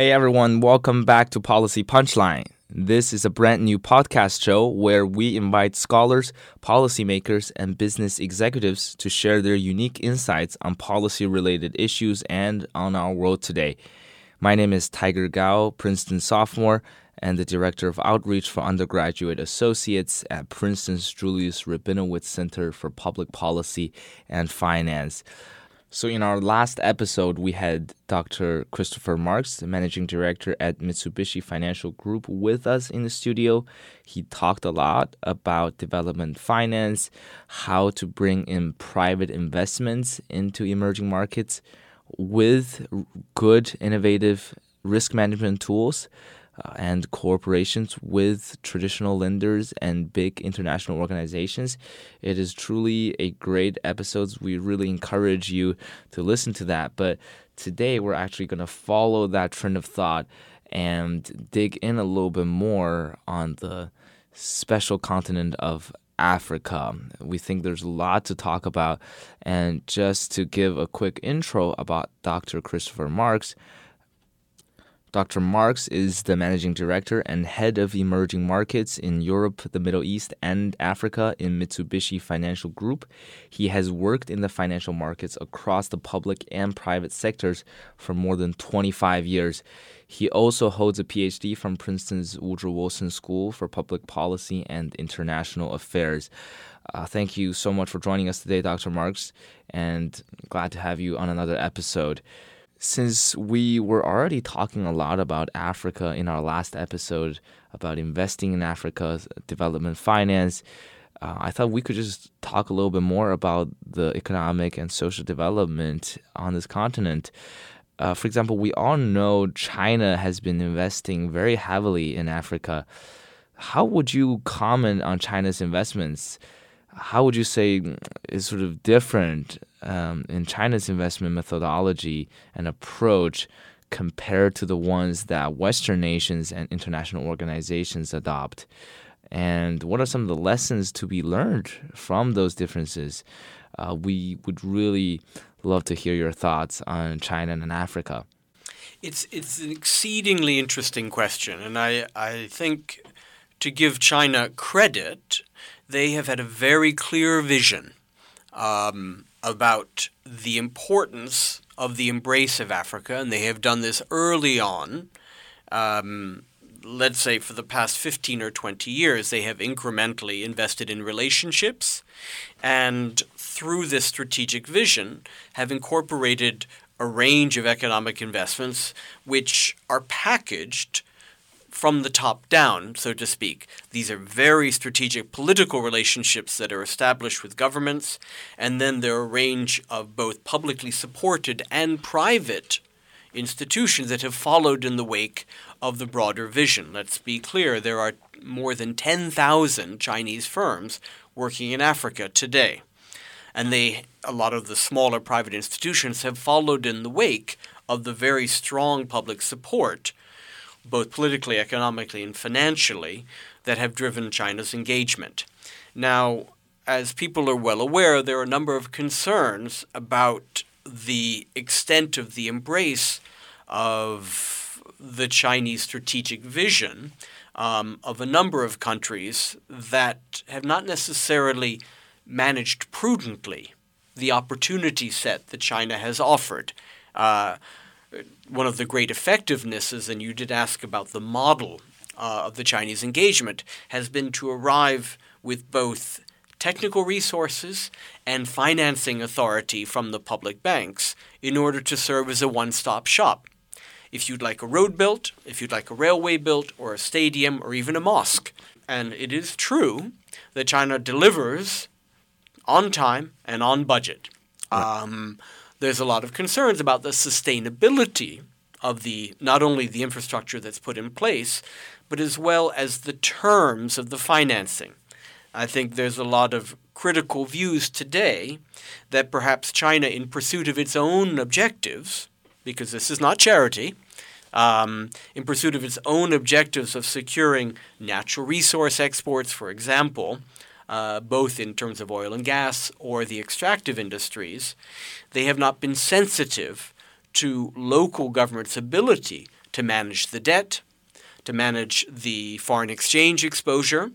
Hey everyone, welcome back to Policy Punchline. This is a brand new podcast show where we invite scholars, policymakers, and business executives to share their unique insights on policy related issues and on our world today. My name is Tiger Gao, Princeton sophomore, and the Director of Outreach for Undergraduate Associates at Princeton's Julis-Rabinowitz Center for Public Policy and Finance. So, in our last episode, we had Dr. Christopher Marks, the managing director at Mitsubishi Financial Group, with us in the studio. He talked a lot about development finance, how to bring in private investments into emerging markets with good, innovative risk management tools Uh, and corporations with traditional lenders and big international organizations. It is truly a great episode. We really encourage you to listen to that. But today we're actually going to follow that trend of thought and dig in a little bit more on the special continent of Africa. We think there's a lot to talk about. And just to give a quick intro about Dr. Christopher Marks, Dr. Marks is the managing director and head of emerging markets in Europe, the Middle East, and Africa in Mitsubishi Financial Group. He has worked in the financial markets across the public and private sectors for more than 25 years. He also holds a PhD from Princeton's Woodrow Wilson School for Public Policy and International Affairs. Uh, thank you so much for joining us today, Dr. Marks, and glad to have you on another episode since we were already talking a lot about Africa in our last episode about investing in Africa, development finance, uh, I thought we could just talk a little bit more about the economic and social development on this continent. Uh, for example, we all know China has been investing very heavily in Africa. How would you comment on China's investments? How would you say is sort of different um, in China's investment methodology and approach compared to the ones that Western nations and international organizations adopt? And what are some of the lessons to be learned from those differences? Uh, we would really love to hear your thoughts on China and Africa. It's it's an exceedingly interesting question, and I I think to give China credit, they have had a very clear vision um, about the importance of the embrace of Africa, and they have done this early on. Um, let's say for the past 15 or 20 years, they have incrementally invested in relationships, and through this strategic vision, have incorporated a range of economic investments which are packaged from the top down, so to speak. These are very strategic political relationships that are established with governments, and then there are a range of both publicly supported and private institutions that have followed in the wake of the broader vision. Let's be clear, there are more than 10,000 Chinese firms working in Africa today. And they a lot of the smaller private institutions have followed in the wake of the very strong public support both politically, economically, and financially, that have driven China's engagement. Now, as people are well aware, there are a number of concerns about the extent of the embrace of the Chinese strategic vision um, of a number of countries that have not necessarily managed prudently the opportunity set that China has offered. Uh, one of the great effectivenesses, and you did ask about the model uh, of the Chinese engagement, has been to arrive with both technical resources and financing authority from the public banks in order to serve as a one stop shop. If you'd like a road built, if you'd like a railway built, or a stadium, or even a mosque. And it is true that China delivers on time and on budget. Um, there's a lot of concerns about the sustainability of the not only the infrastructure that's put in place, but as well as the terms of the financing. I think there's a lot of critical views today that perhaps China, in pursuit of its own objectives, because this is not charity, um, in pursuit of its own objectives of securing natural resource exports, for example, uh, both in terms of oil and gas or the extractive industries, they have not been sensitive to local government's ability to manage the debt, to manage the foreign exchange exposure,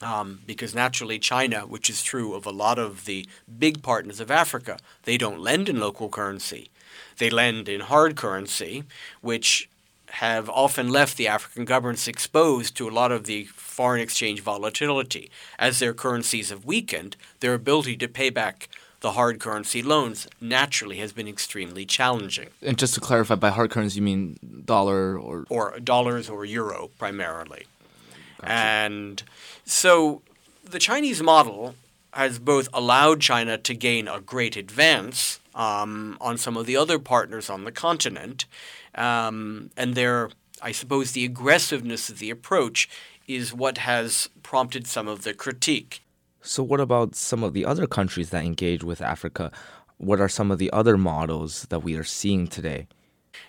um, because naturally China, which is true of a lot of the big partners of Africa, they don't lend in local currency. They lend in hard currency, which have often left the African governments exposed to a lot of the foreign exchange volatility. As their currencies have weakened, their ability to pay back the hard currency loans naturally has been extremely challenging. And just to clarify, by hard currency, you mean dollar or or dollars or euro primarily. Gotcha. And so the Chinese model has both allowed China to gain a great advance um, on some of the other partners on the continent, um, and their, I suppose, the aggressiveness of the approach is what has prompted some of the critique. So, what about some of the other countries that engage with Africa? What are some of the other models that we are seeing today?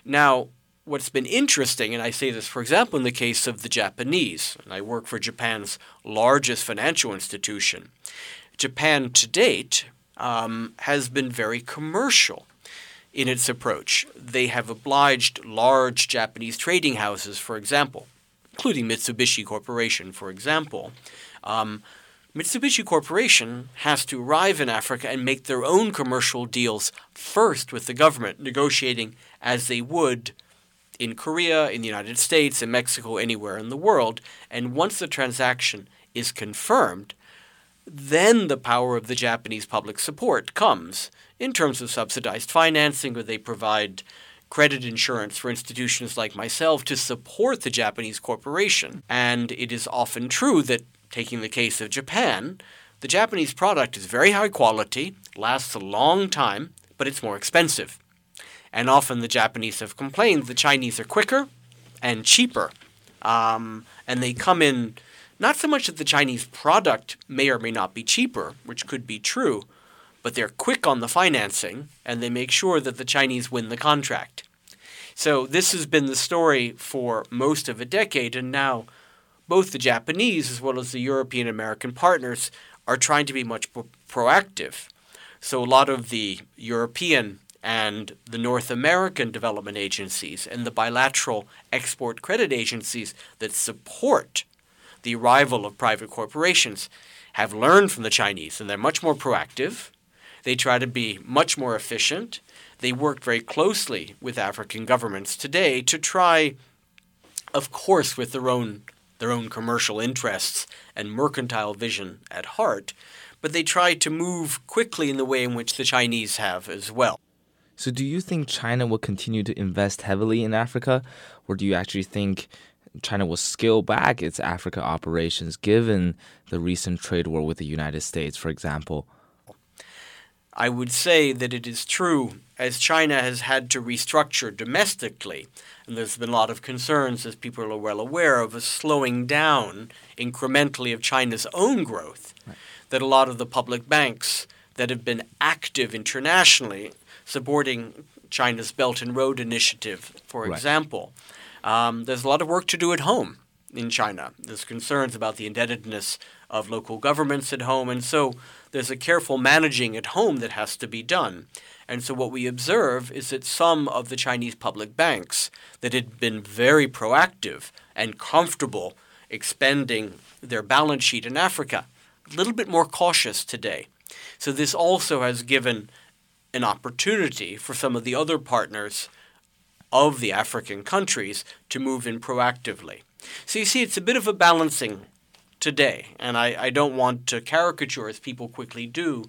Now, what's been interesting, and I say this, for example, in the case of the Japanese, and I work for Japan's largest financial institution, Japan to date um, has been very commercial in its approach. They have obliged large Japanese trading houses, for example, including Mitsubishi Corporation, for example, um, Mitsubishi Corporation has to arrive in Africa and make their own commercial deals first with the government, negotiating as they would in Korea, in the United States, in Mexico, anywhere in the world. And once the transaction is confirmed, then the power of the Japanese public support comes in terms of subsidized financing, or they provide credit insurance for institutions like myself to support the Japanese corporation. And it is often true that Taking the case of Japan, the Japanese product is very high quality, lasts a long time, but it's more expensive. And often the Japanese have complained the Chinese are quicker and cheaper. Um, and they come in not so much that the Chinese product may or may not be cheaper, which could be true, but they're quick on the financing and they make sure that the Chinese win the contract. So this has been the story for most of a decade, and now both the Japanese as well as the European American partners are trying to be much pro- proactive. So a lot of the European and the North American development agencies and the bilateral export credit agencies that support the arrival of private corporations have learned from the Chinese and they're much more proactive. They try to be much more efficient. They work very closely with African governments today to try, of course, with their own their own commercial interests and mercantile vision at heart, but they try to move quickly in the way in which the Chinese have as well. So, do you think China will continue to invest heavily in Africa, or do you actually think China will scale back its Africa operations given the recent trade war with the United States, for example? I would say that it is true, as China has had to restructure domestically, and there's been a lot of concerns, as people are well aware, of a slowing down incrementally of China's own growth, right. that a lot of the public banks that have been active internationally supporting China's Belt and Road Initiative, for right. example, um, there's a lot of work to do at home in China. There's concerns about the indebtedness of local governments at home, and so there's a careful managing at home that has to be done. And so what we observe is that some of the Chinese public banks that had been very proactive and comfortable expending their balance sheet in Africa, a little bit more cautious today. So this also has given an opportunity for some of the other partners of the African countries to move in proactively. So you see, it's a bit of a balancing today, and I, I don't want to caricature, as people quickly do,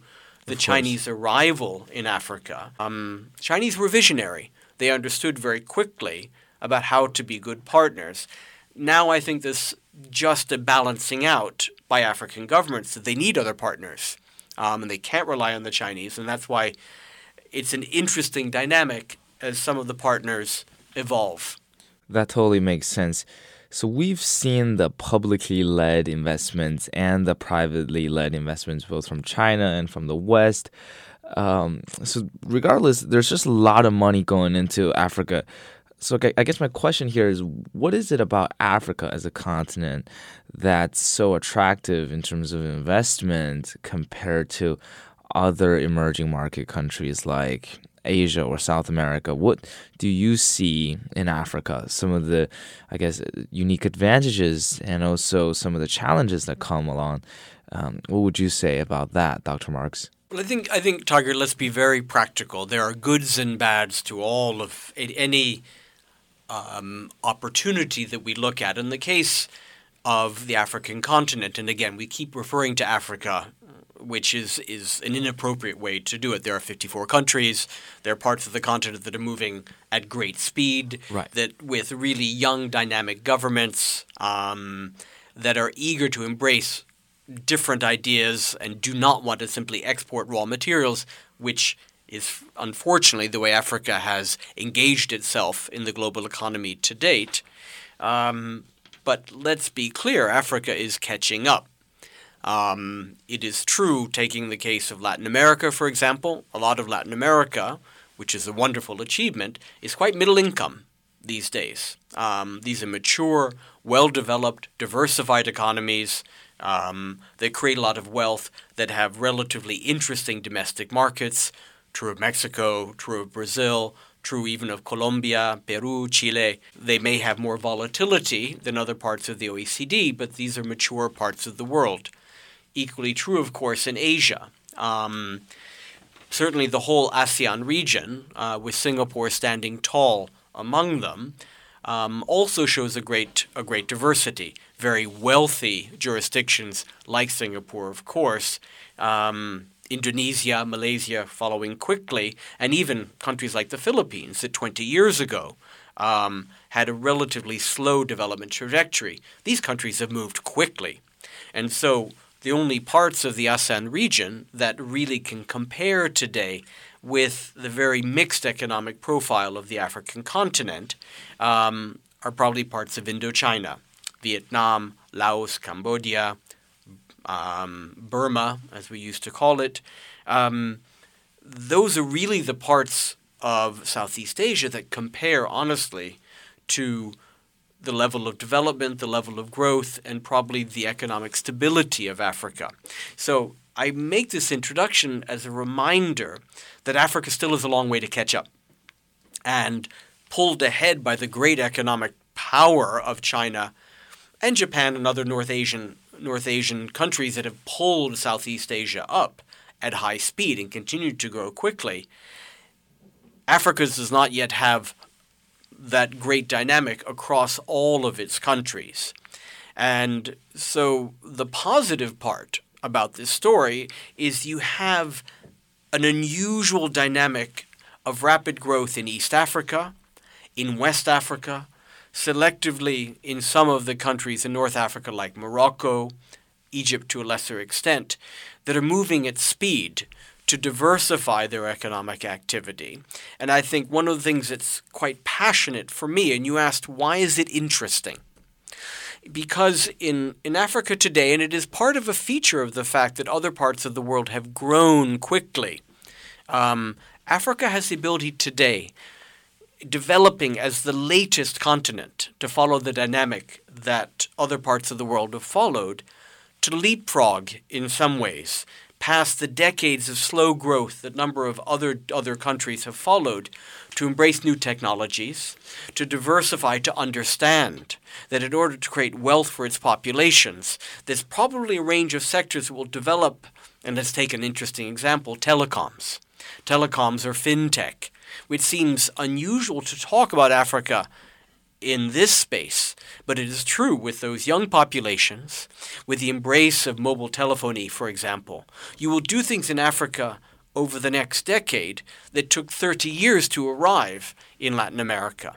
the Chinese arrival in Africa. Um, Chinese were visionary. They understood very quickly about how to be good partners. Now I think there's just a balancing out by African governments that they need other partners, um, and they can't rely on the Chinese, and that's why it's an interesting dynamic as some of the partners evolve. That totally makes sense. So we've seen the publicly led investments and the privately led investments both from China and from the West. Um, so regardless, there's just a lot of money going into Africa. So I guess my question here is, what is it about Africa as a continent that's so attractive in terms of investment compared to other emerging market countries like Asia or South America, what do you see in Africa? Some of the, I guess, unique advantages and also some of the challenges that come along. Um, what would you say about that, Dr. Marks? Well, I think I think Tiger. Let's be very practical. There are goods and bads to all of any um, opportunity that we look at. In the case of the African continent, and again, we keep referring to Africa which is, is an inappropriate way to do it. There are 54 countries. There are parts of the continent that are moving at great speed, right. that with really young, dynamic governments um, that are eager to embrace different ideas and do not want to simply export raw materials, which is unfortunately the way Africa has engaged itself in the global economy to date. Um, but let's be clear Africa is catching up. Um, it is true, taking the case of Latin America, for example, a lot of Latin America, which is a wonderful achievement, is quite middle income these days. Um, these are mature, well developed, diversified economies um, that create a lot of wealth, that have relatively interesting domestic markets. True of Mexico, true of Brazil, true even of Colombia, Peru, Chile. They may have more volatility than other parts of the OECD, but these are mature parts of the world equally true, of course, in Asia. Um, certainly, the whole ASEAN region, uh, with Singapore standing tall among them, um, also shows a great a great diversity. Very wealthy jurisdictions like Singapore, of course. Um, Indonesia, Malaysia following quickly, and even countries like the Philippines that 20 years ago um, had a relatively slow development trajectory. These countries have moved quickly. And so the only parts of the ASEAN region that really can compare today with the very mixed economic profile of the African continent um, are probably parts of Indochina, Vietnam, Laos, Cambodia, um, Burma, as we used to call it. Um, those are really the parts of Southeast Asia that compare honestly to the level of development, the level of growth, and probably the economic stability of Africa. So I make this introduction as a reminder that Africa still has a long way to catch up. And pulled ahead by the great economic power of China and Japan and other North Asian North Asian countries that have pulled Southeast Asia up at high speed and continued to grow quickly. Africa does not yet have that great dynamic across all of its countries. And so the positive part about this story is you have an unusual dynamic of rapid growth in East Africa, in West Africa, selectively in some of the countries in North Africa like Morocco, Egypt to a lesser extent, that are moving at speed to diversify their economic activity. And I think one of the things that's quite passionate for me, and you asked, why is it interesting? Because in, in Africa today, and it is part of a feature of the fact that other parts of the world have grown quickly, um, Africa has the ability today, developing as the latest continent to follow the dynamic that other parts of the world have followed, to leapfrog in some ways past the decades of slow growth that a number of other, other countries have followed, to embrace new technologies, to diversify, to understand that in order to create wealth for its populations, there's probably a range of sectors that will develop, and let's take an interesting example telecoms. Telecoms or fintech, which seems unusual to talk about Africa in this space, but it is true with those young populations, with the embrace of mobile telephony, for example. You will do things in Africa over the next decade that took 30 years to arrive in Latin America.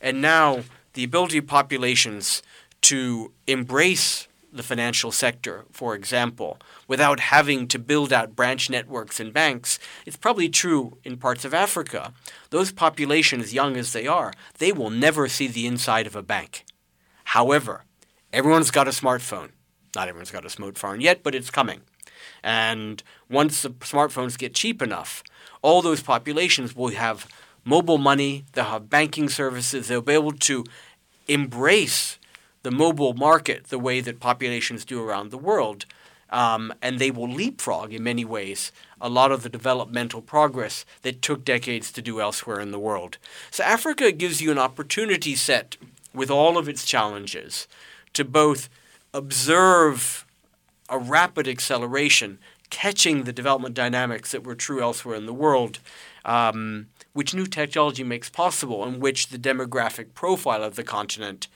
And now the ability of populations to embrace the financial sector, for example, without having to build out branch networks and banks. It's probably true in parts of Africa. Those populations, young as they are, they will never see the inside of a bank. However, everyone's got a smartphone. Not everyone's got a smartphone yet, but it's coming. And once the smartphones get cheap enough, all those populations will have mobile money, they'll have banking services, they'll be able to embrace the mobile market the way that populations do around the world. Um, and they will leapfrog in many ways a lot of the developmental progress that took decades to do elsewhere in the world. So Africa gives you an opportunity set with all of its challenges to both observe a rapid acceleration, catching the development dynamics that were true elsewhere in the world, um, which new technology makes possible, and which the demographic profile of the continent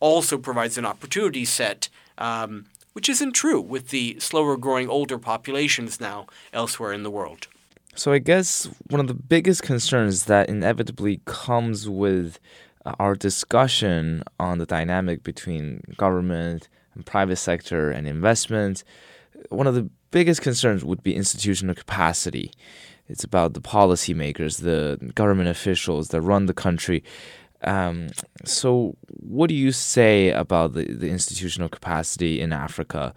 also provides an opportunity set, um, which isn't true with the slower growing older populations now elsewhere in the world. So I guess one of the biggest concerns that inevitably comes with uh, our discussion on the dynamic between government and private sector and investment, one of the biggest concerns would be institutional capacity. It's about the policymakers, the government officials that run the country. Um, so, what do you say about the, the institutional capacity in Africa,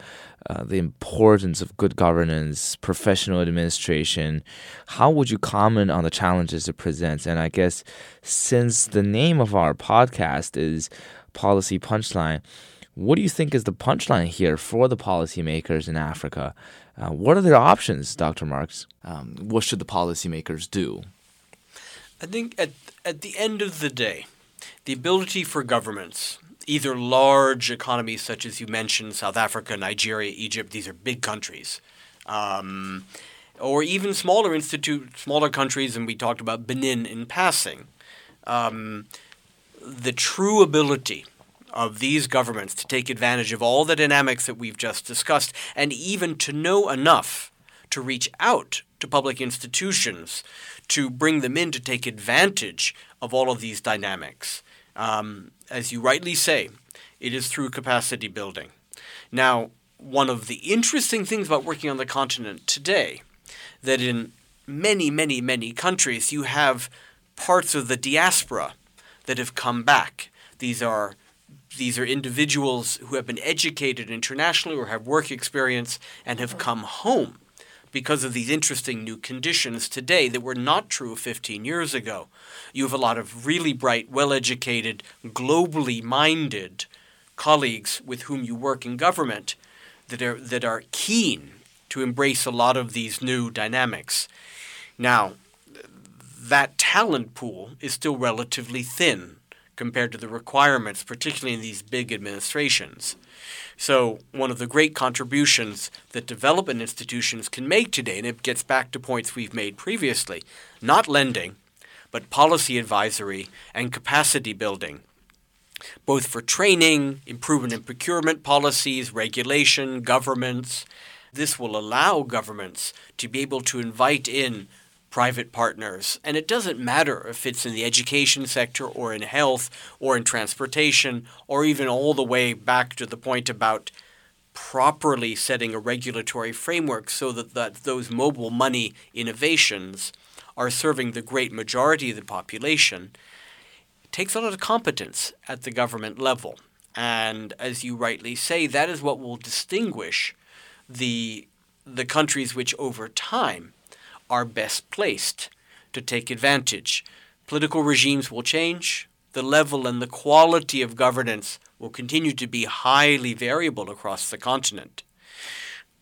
uh, the importance of good governance, professional administration? How would you comment on the challenges it presents? And I guess since the name of our podcast is Policy Punchline, what do you think is the punchline here for the policymakers in Africa? Uh, what are their options, Dr. Marks? Um, what should the policymakers do? I think at, at the end of the day, the ability for governments, either large economies such as you mentioned, South Africa, Nigeria, Egypt, these are big countries, um, or even smaller institute, smaller countries, and we talked about Benin in passing. Um, the true ability of these governments to take advantage of all the dynamics that we've just discussed, and even to know enough to reach out to public institutions to bring them in to take advantage of all of these dynamics. Um, as you rightly say, it is through capacity building. Now, one of the interesting things about working on the continent today, that in many, many, many countries you have parts of the diaspora that have come back. These are these are individuals who have been educated internationally or have work experience and have come home because of these interesting new conditions today that were not true 15 years ago. You have a lot of really bright, well educated, globally minded colleagues with whom you work in government that are, that are keen to embrace a lot of these new dynamics. Now, that talent pool is still relatively thin compared to the requirements, particularly in these big administrations. So, one of the great contributions that development institutions can make today, and it gets back to points we've made previously, not lending, but policy advisory and capacity building, both for training, improvement in procurement policies, regulation, governments. This will allow governments to be able to invite in private partners. And it doesn't matter if it's in the education sector or in health or in transportation or even all the way back to the point about properly setting a regulatory framework so that, that those mobile money innovations are serving the great majority of the population it takes a lot of competence at the government level. And as you rightly say, that is what will distinguish the the countries which over time are best placed to take advantage. Political regimes will change, the level and the quality of governance will continue to be highly variable across the continent.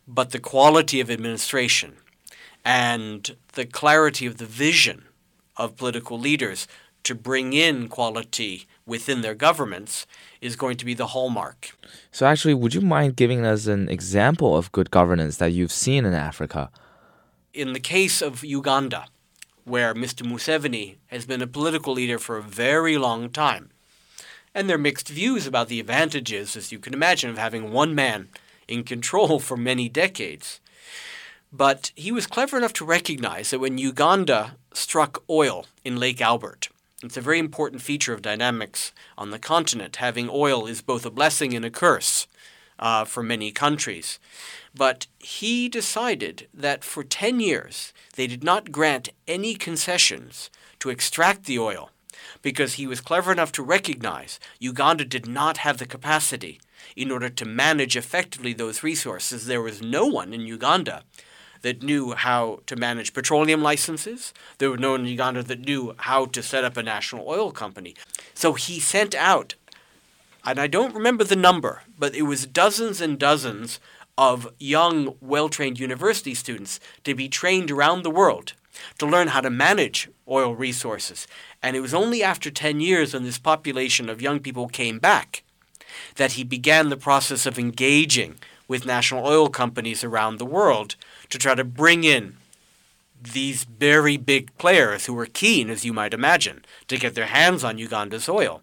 But the quality of administration and the clarity of the vision of political leaders to bring in quality within their governments is going to be the hallmark. So, actually, would you mind giving us an example of good governance that you've seen in Africa? In the case of Uganda, where Mr. Museveni has been a political leader for a very long time, and there are mixed views about the advantages, as you can imagine, of having one man in control for many decades. But he was clever enough to recognize that when Uganda struck oil in Lake Albert, it's a very important feature of dynamics on the continent. Having oil is both a blessing and a curse uh, for many countries. But he decided that for 10 years they did not grant any concessions to extract the oil because he was clever enough to recognize Uganda did not have the capacity in order to manage effectively those resources. There was no one in Uganda that knew how to manage petroleum licenses. There was no one in Uganda that knew how to set up a national oil company. So he sent out, and I don't remember the number, but it was dozens and dozens of young, well trained university students to be trained around the world to learn how to manage oil resources. And it was only after 10 years when this population of young people came back that he began the process of engaging with national oil companies around the world to try to bring in these very big players who were keen, as you might imagine, to get their hands on Uganda's oil.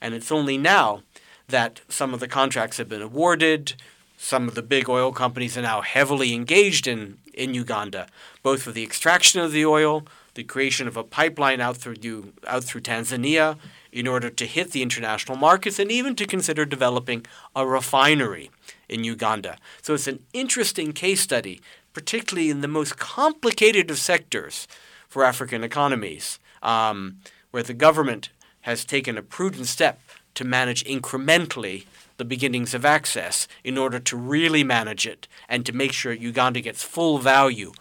And it's only now that some of the contracts have been awarded, some of the big oil companies are now heavily engaged in, in Uganda, both for the extraction of the oil, the creation of a pipeline out through, out through Tanzania in order to hit the international markets, and even to consider developing a refinery in Uganda. So it's an interesting case study particularly in the most complicated of sectors for African economies, um, where the government has taken a prudent step to manage incrementally the beginnings of access in order to really manage it and to make sure Uganda gets full value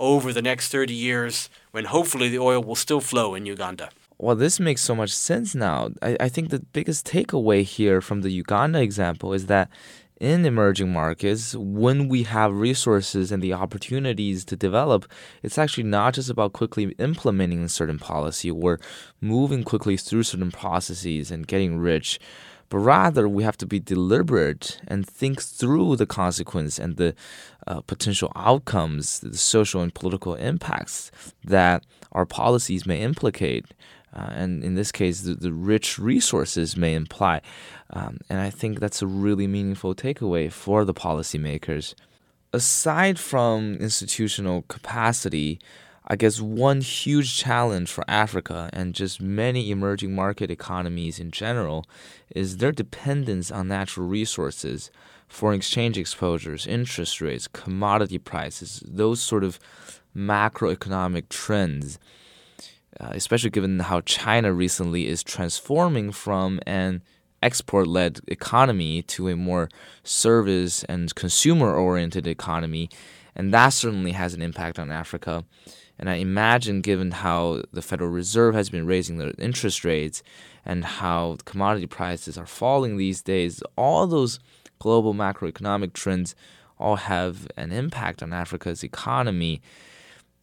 over the next 30 years when hopefully the oil will still flow in Uganda. Well, this makes so much sense now. I, I think the biggest takeaway here from the Uganda example is that in emerging markets, when we have resources and the opportunities to develop, it's actually not just about quickly implementing a certain policy or moving quickly through certain processes and getting rich, but rather we have to be deliberate and think through the consequence and the uh, potential outcomes, the social and political impacts that our policies may implicate. Uh, and in this case, the, the rich resources may imply. Um, and I think that's a really meaningful takeaway for the policymakers. Aside from institutional capacity, I guess one huge challenge for Africa and just many emerging market economies in general is their dependence on natural resources, foreign exchange exposures, interest rates, commodity prices, those sort of macroeconomic trends. Uh, especially given how China recently is transforming from an export led economy to a more service and consumer oriented economy. And that certainly has an impact on Africa. And I imagine, given how the Federal Reserve has been raising their interest rates and how commodity prices are falling these days, all those global macroeconomic trends all have an impact on Africa's economy.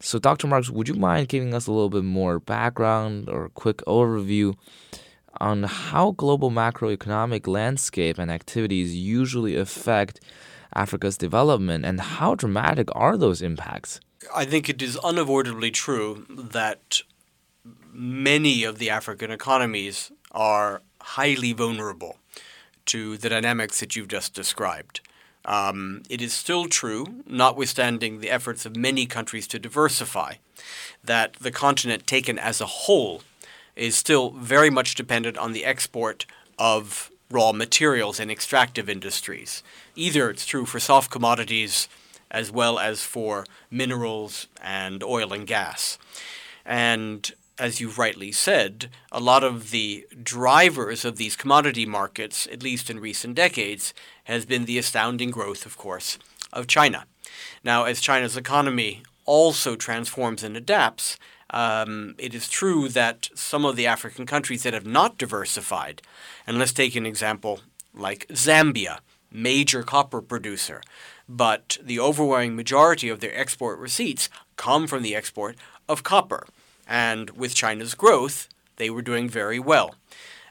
So, Dr. Marks, would you mind giving us a little bit more background or quick overview on how global macroeconomic landscape and activities usually affect Africa's development and how dramatic are those impacts? I think it is unavoidably true that many of the African economies are highly vulnerable to the dynamics that you've just described. Um, it is still true, notwithstanding the efforts of many countries to diversify, that the continent taken as a whole is still very much dependent on the export of raw materials and extractive industries. Either it's true for soft commodities as well as for minerals and oil and gas. And as you've rightly said, a lot of the drivers of these commodity markets, at least in recent decades, has been the astounding growth, of course, of China. Now, as China's economy also transforms and adapts, um, it is true that some of the African countries that have not diversified, and let's take an example like Zambia, major copper producer, but the overwhelming majority of their export receipts come from the export of copper. And with China's growth, they were doing very well.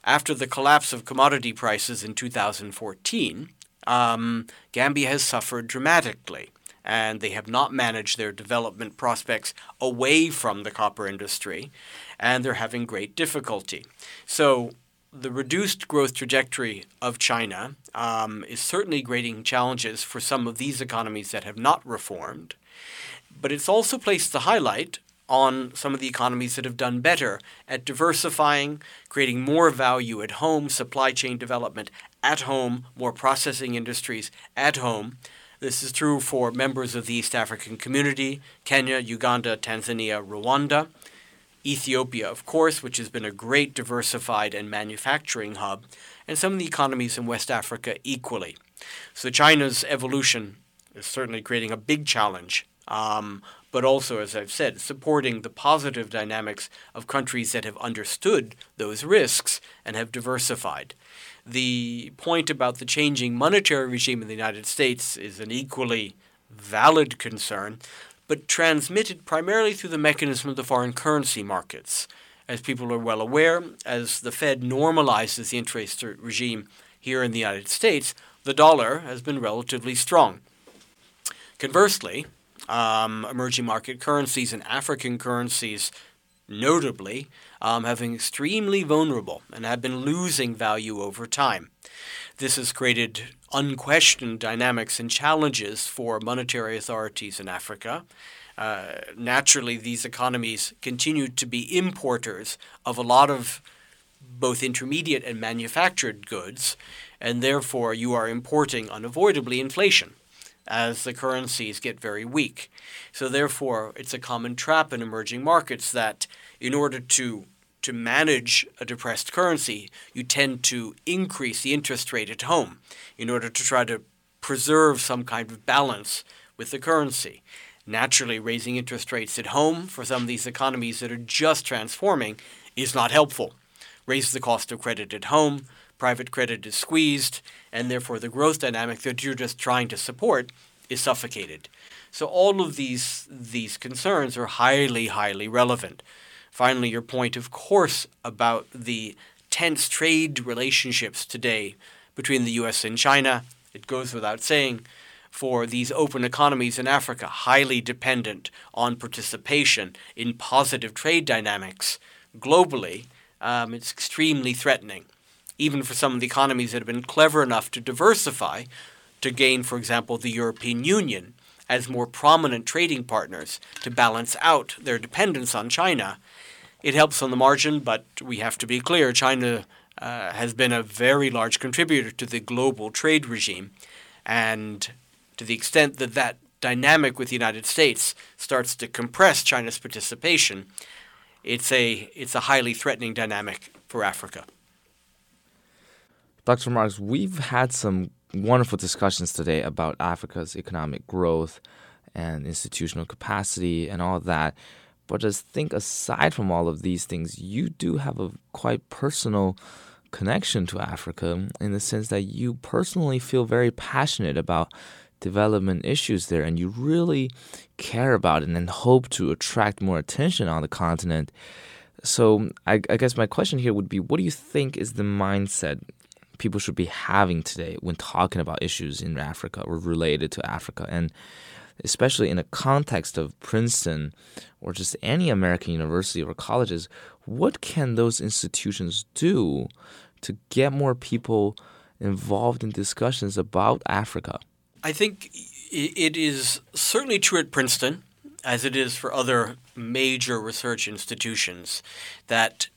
After the collapse of commodity prices in 2014, um, Zambia has suffered dramatically and they have not managed their development prospects away from the copper industry, and they're having great difficulty. So, the reduced growth trajectory of China um, is certainly creating challenges for some of these economies that have not reformed, but it's also placed the highlight on some of the economies that have done better at diversifying, creating more value at home, supply chain development at home, more processing industries at home, this is true for members of the East African community Kenya, Uganda, Tanzania, Rwanda. Ethiopia, of course, which has been a great diversified and manufacturing hub, and some of the economies in West Africa equally. So China's evolution is certainly creating a big challenge, um, but also, as I've said, supporting the positive dynamics of countries that have understood those risks and have diversified. The point about the changing monetary regime in the United States is an equally valid concern, but transmitted primarily through the mechanism of the foreign currency markets. As people are well aware, as the Fed normalizes the interest regime here in the United States, the dollar has been relatively strong. Conversely, um, emerging market currencies and African currencies, notably, um, have been extremely vulnerable and have been losing value over time. This has created unquestioned dynamics and challenges for monetary authorities in Africa. Uh, naturally, these economies continue to be importers of a lot of both intermediate and manufactured goods, and therefore you are importing unavoidably inflation as the currencies get very weak. So therefore, it's a common trap in emerging markets that in order to to manage a depressed currency, you tend to increase the interest rate at home in order to try to preserve some kind of balance with the currency. Naturally, raising interest rates at home for some of these economies that are just transforming is not helpful. Raise the cost of credit at home, private credit is squeezed, and therefore the growth dynamic that you're just trying to support is suffocated. So all of these these concerns are highly, highly relevant. Finally, your point, of course, about the tense trade relationships today between the US and China, it goes without saying, for these open economies in Africa, highly dependent on participation in positive trade dynamics globally, um, it's extremely threatening even for some of the economies that have been clever enough to diversify to gain, for example, the European Union as more prominent trading partners to balance out their dependence on China. It helps on the margin, but we have to be clear China uh, has been a very large contributor to the global trade regime. And to the extent that that dynamic with the United States starts to compress China's participation, it's a, it's a highly threatening dynamic for Africa. Dr. Marks, we've had some wonderful discussions today about Africa's economic growth and institutional capacity and all that. But just think aside from all of these things, you do have a quite personal connection to Africa in the sense that you personally feel very passionate about development issues there and you really care about it and hope to attract more attention on the continent. So, I, I guess my question here would be what do you think is the mindset people should be having today when talking about issues in Africa or related to Africa. And especially in a context of Princeton or just any American university or colleges, what can those institutions do to get more people involved in discussions about Africa? I think it is certainly true at Princeton, as it is for other major research institutions, that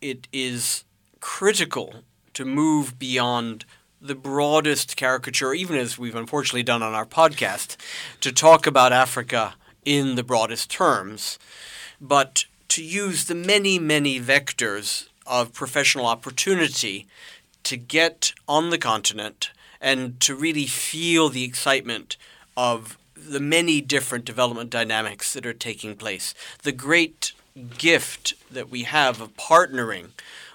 it is critical to move beyond the broadest caricature, even as we've unfortunately done on our podcast, to talk about Africa in the broadest terms, but to use the many, many vectors of professional opportunity to get on the continent and to really feel the excitement of the many different development dynamics that are taking place. The great gift that we have of partnering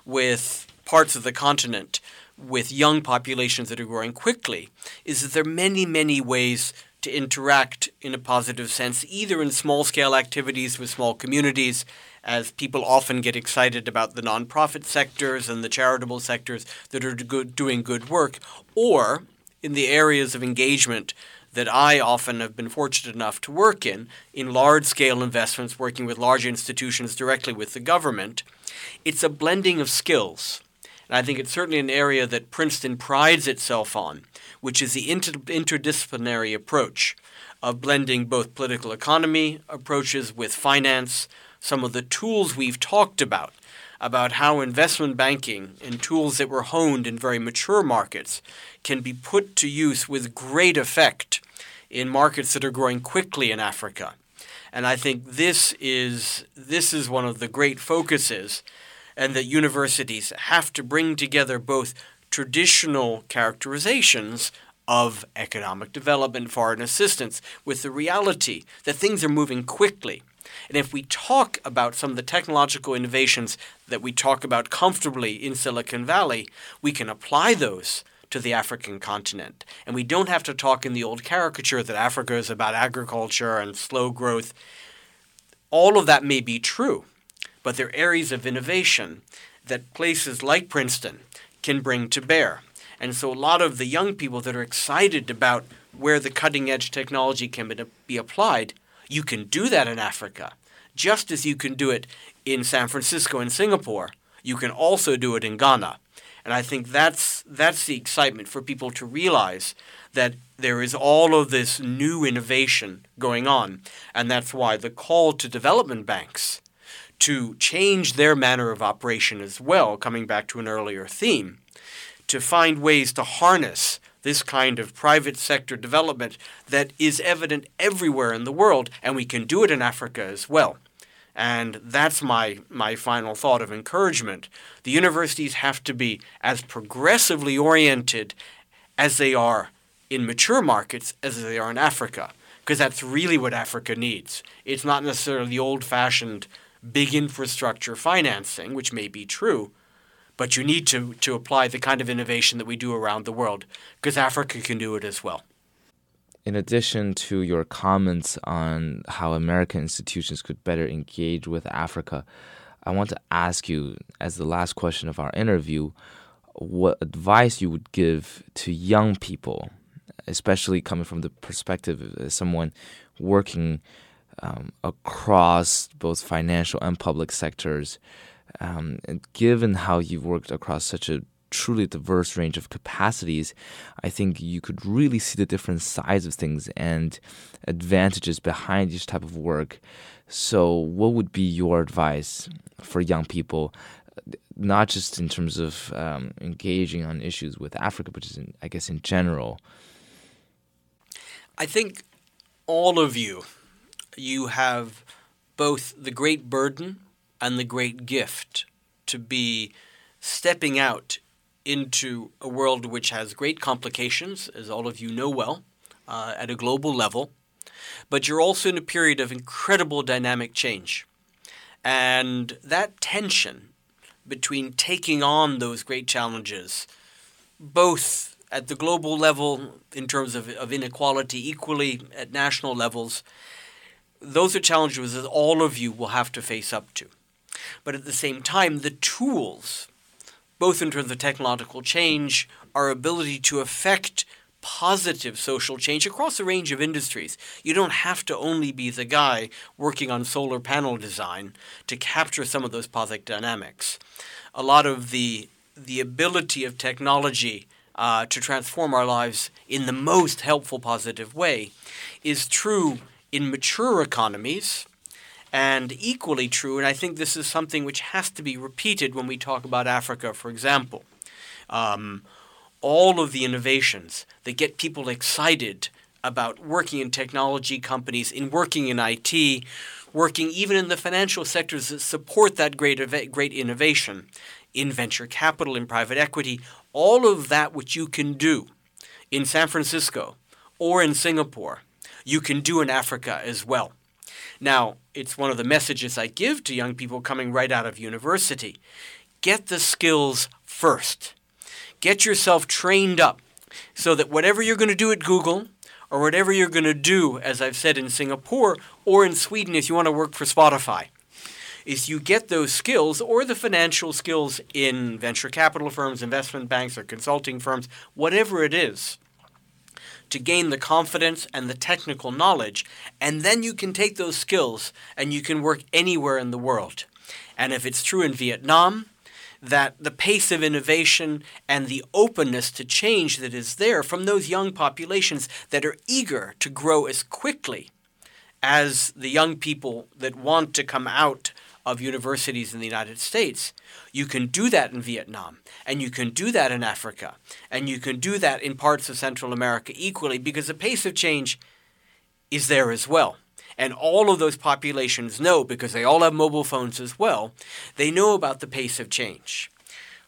with parts of the continent with young populations that are growing quickly is that there are many, many ways to interact in a positive sense, either in small scale activities with small communities, as people often get excited about the nonprofit sectors and the charitable sectors that are doing good work, or in the areas of engagement that I often have been fortunate enough to work in, in large scale investments, working with large institutions directly with the government. It's a blending of skills. And I think it's certainly an area that Princeton prides itself on, which is the inter- interdisciplinary approach of blending both political economy approaches with finance, some of the tools we've talked about, about how investment banking and tools that were honed in very mature markets can be put to use with great effect in markets that are growing quickly in Africa. And I think this is this is one of the great focuses and that universities have to bring together both traditional characterizations of economic development, foreign assistance, with the reality that things are moving quickly. And if we talk about some of the technological innovations that we talk about comfortably in Silicon Valley, we can apply those to the African continent. And we don't have to talk in the old caricature that Africa is about agriculture and slow growth. All of that may be true, but there are areas of innovation that places like Princeton can bring to bear. And so a lot of the young people that are excited about where the cutting edge technology can be applied, you can do that in Africa, just as you can do it in San Francisco and Singapore. You can also do it in Ghana. And I think that's that's the excitement for people to realize that there is all of this new innovation going on. And that's why the call to development banks to change their manner of operation as well, coming back to an earlier theme, to find ways to harness this kind of private sector development that is evident everywhere in the world, and we can do it in Africa as well. And that's my, my final thought of encouragement. The universities have to be as progressively oriented as they are in mature markets as they are in Africa, because that's really what Africa needs. It's not necessarily the old fashioned big infrastructure financing, which may be true, but you need to, to apply the kind of innovation that we do around the world because Africa can do it as well. In addition to your comments on how American institutions could better engage with Africa, I want to ask you, as the last question of our interview, what advice you would give to young people, especially coming from the perspective of someone working um, across both financial and public sectors. Um, and given how you've worked across such a truly diverse range of capacities, I think you could really see the different sides of things and advantages behind each type of work. So, what would be your advice for young people, not just in terms of um, engaging on issues with Africa, but just in, I guess in general? I think all of you you have both the great burden and the great gift to be stepping out into a world which has great complications, as all of you know well, uh, at a global level. But you're also in a period of incredible dynamic change. And that tension between taking on those great challenges, both at the global level in terms of, of inequality, equally at national levels, those are challenges that all of you will have to face up to. But at the same time, the tools, both in terms of technological change, our ability to affect positive social change across a range of industries. You don't have to only be the guy working on solar panel design to capture some of those positive dynamics. A lot of the the ability of technology uh, to transform our lives in the most helpful, positive way is true in mature economies and equally true, and I think this is something which has to be repeated when we talk about Africa, for example. Um, all of the innovations that get people excited about working in technology companies, in working in IT, working even in the financial sectors that support that great, great innovation, in venture capital, in private equity, all of that which you can do in San Francisco or in Singapore you can do in Africa as well. Now, it's one of the messages I give to young people coming right out of university. Get the skills first. Get yourself trained up so that whatever you're going to do at Google, or whatever you're going to do, as I've said in Singapore or in Sweden if you want to work for Spotify, is you get those skills or the financial skills in venture capital firms, investment banks, or consulting firms, whatever it is to gain the confidence and the technical knowledge, and then you can take those skills and you can work anywhere in the world. And if it's true in Vietnam, that the pace of innovation and the openness to change that is there from those young populations that are eager to grow as quickly as the young people that want to come out of universities in the United States. You can do that in Vietnam, and you can do that in Africa, and you can do that in parts of Central America equally because the pace of change is there as well. And all of those populations know, because they all have mobile phones as well, they know about the pace of change.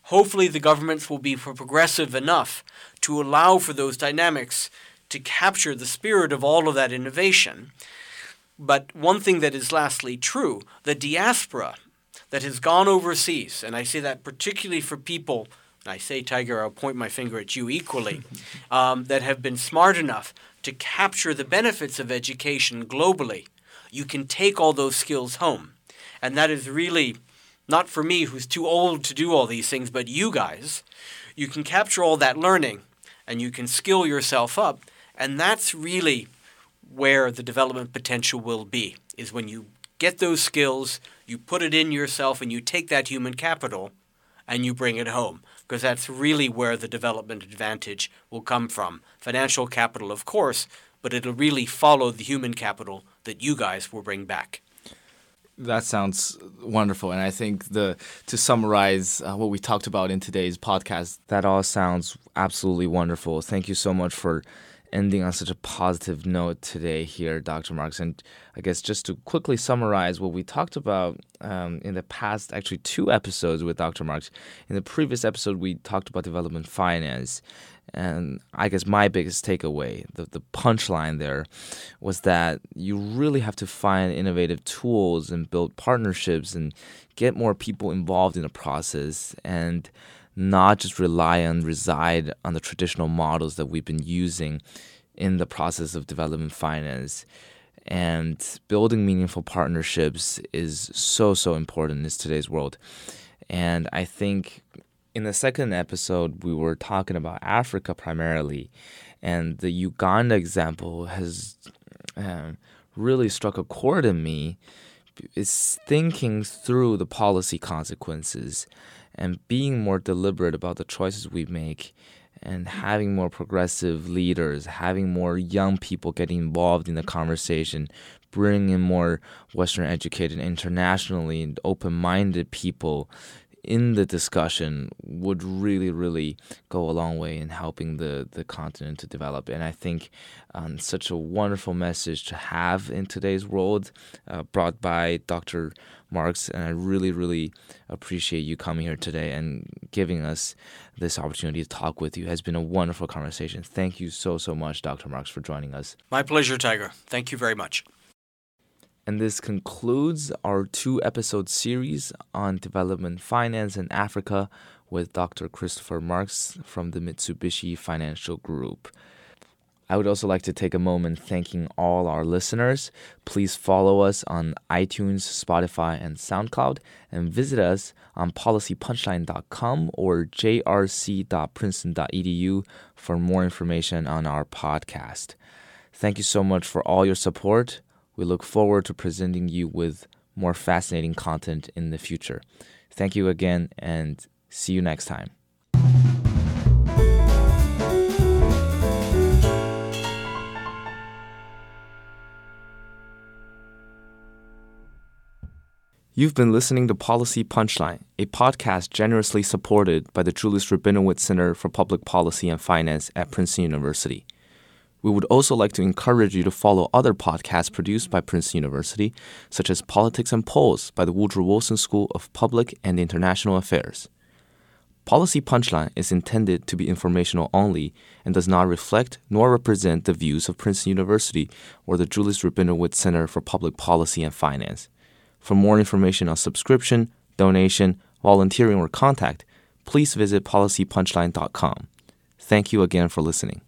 hopefully the governments will be progressive enough to allow for those dynamics to capture the spirit of all of that innovation. But one thing that is lastly true the diaspora that has gone overseas, and I say that particularly for people, and I say, Tiger, I'll point my finger at you equally, um, that have been smart enough to capture the benefits of education globally. You can take all those skills home. And that is really not for me, who's too old to do all these things, but you guys. You can capture all that learning and you can skill yourself up. And that's really where the development potential will be, is when you get those skills, you put it in yourself, and you take that human capital and you bring it home. Because that's really where the development advantage will come from. Financial capital, of course, but it'll really follow the human capital that you guys will bring back. That sounds wonderful, and I think the to summarize uh, what we talked about in today's podcast, that all sounds absolutely wonderful. Thank you so much for ending on such a positive note today here, Dr. Marks. And I guess just to quickly summarize what we talked about um, in the past, actually, two episodes with Dr. Marks. In the previous episode, we talked about development finance. And I guess my biggest takeaway, the, the punchline there, was that you really have to find innovative tools and build partnerships and get more people involved in the process. And not just rely on reside on the traditional models that we've been using in the process of development finance. And building meaningful partnerships is so so important in today's world. And i think in the second episode we were talking about africa primarily. And the uganda example has um, really struck a chord in me is thinking through the policy consequences and being more deliberate about the choices we make and having more progressive leaders, having more young people getting involved in the conversation, bringing in more Western educated, internationally open minded people in the discussion would really, really go a long way in helping the, the continent to develop. And I think um, such a wonderful message to have in today's world, uh, brought by Dr. Marks. And I really, really appreciate you coming here today and giving us this opportunity to talk with you. It has been a wonderful conversation. Thank you so, so much, Dr. Marks, for joining us. My pleasure, Tiger. Thank you very much. And this concludes our two episode series on development finance in Africa with Dr. Christopher Marks from the Mitsubishi Financial Group. I would also like to take a moment thanking all our listeners. Please follow us on iTunes, Spotify, and SoundCloud, and visit us on policypunchline.com or jrc.princeton.edu for more information on our podcast. Thank you so much for all your support. We look forward to presenting you with more fascinating content in the future. Thank you again and see you next time. You've been listening to Policy Punchline, a podcast generously supported by the Julis-Rabinowitz Center for Public Policy and Finance at Princeton University. We would also like to encourage you to follow other podcasts produced by Princeton University, such as Politics and Polls by the Woodrow Wilson School of Public and International Affairs. Policy Punchline is intended to be informational only and does not reflect nor represent the views of Princeton University or the Julis-Rabinowitz Center for Public Policy and Finance. For more information on subscription, donation, volunteering, or contact, please visit policypunchline.com. Thank you again for listening.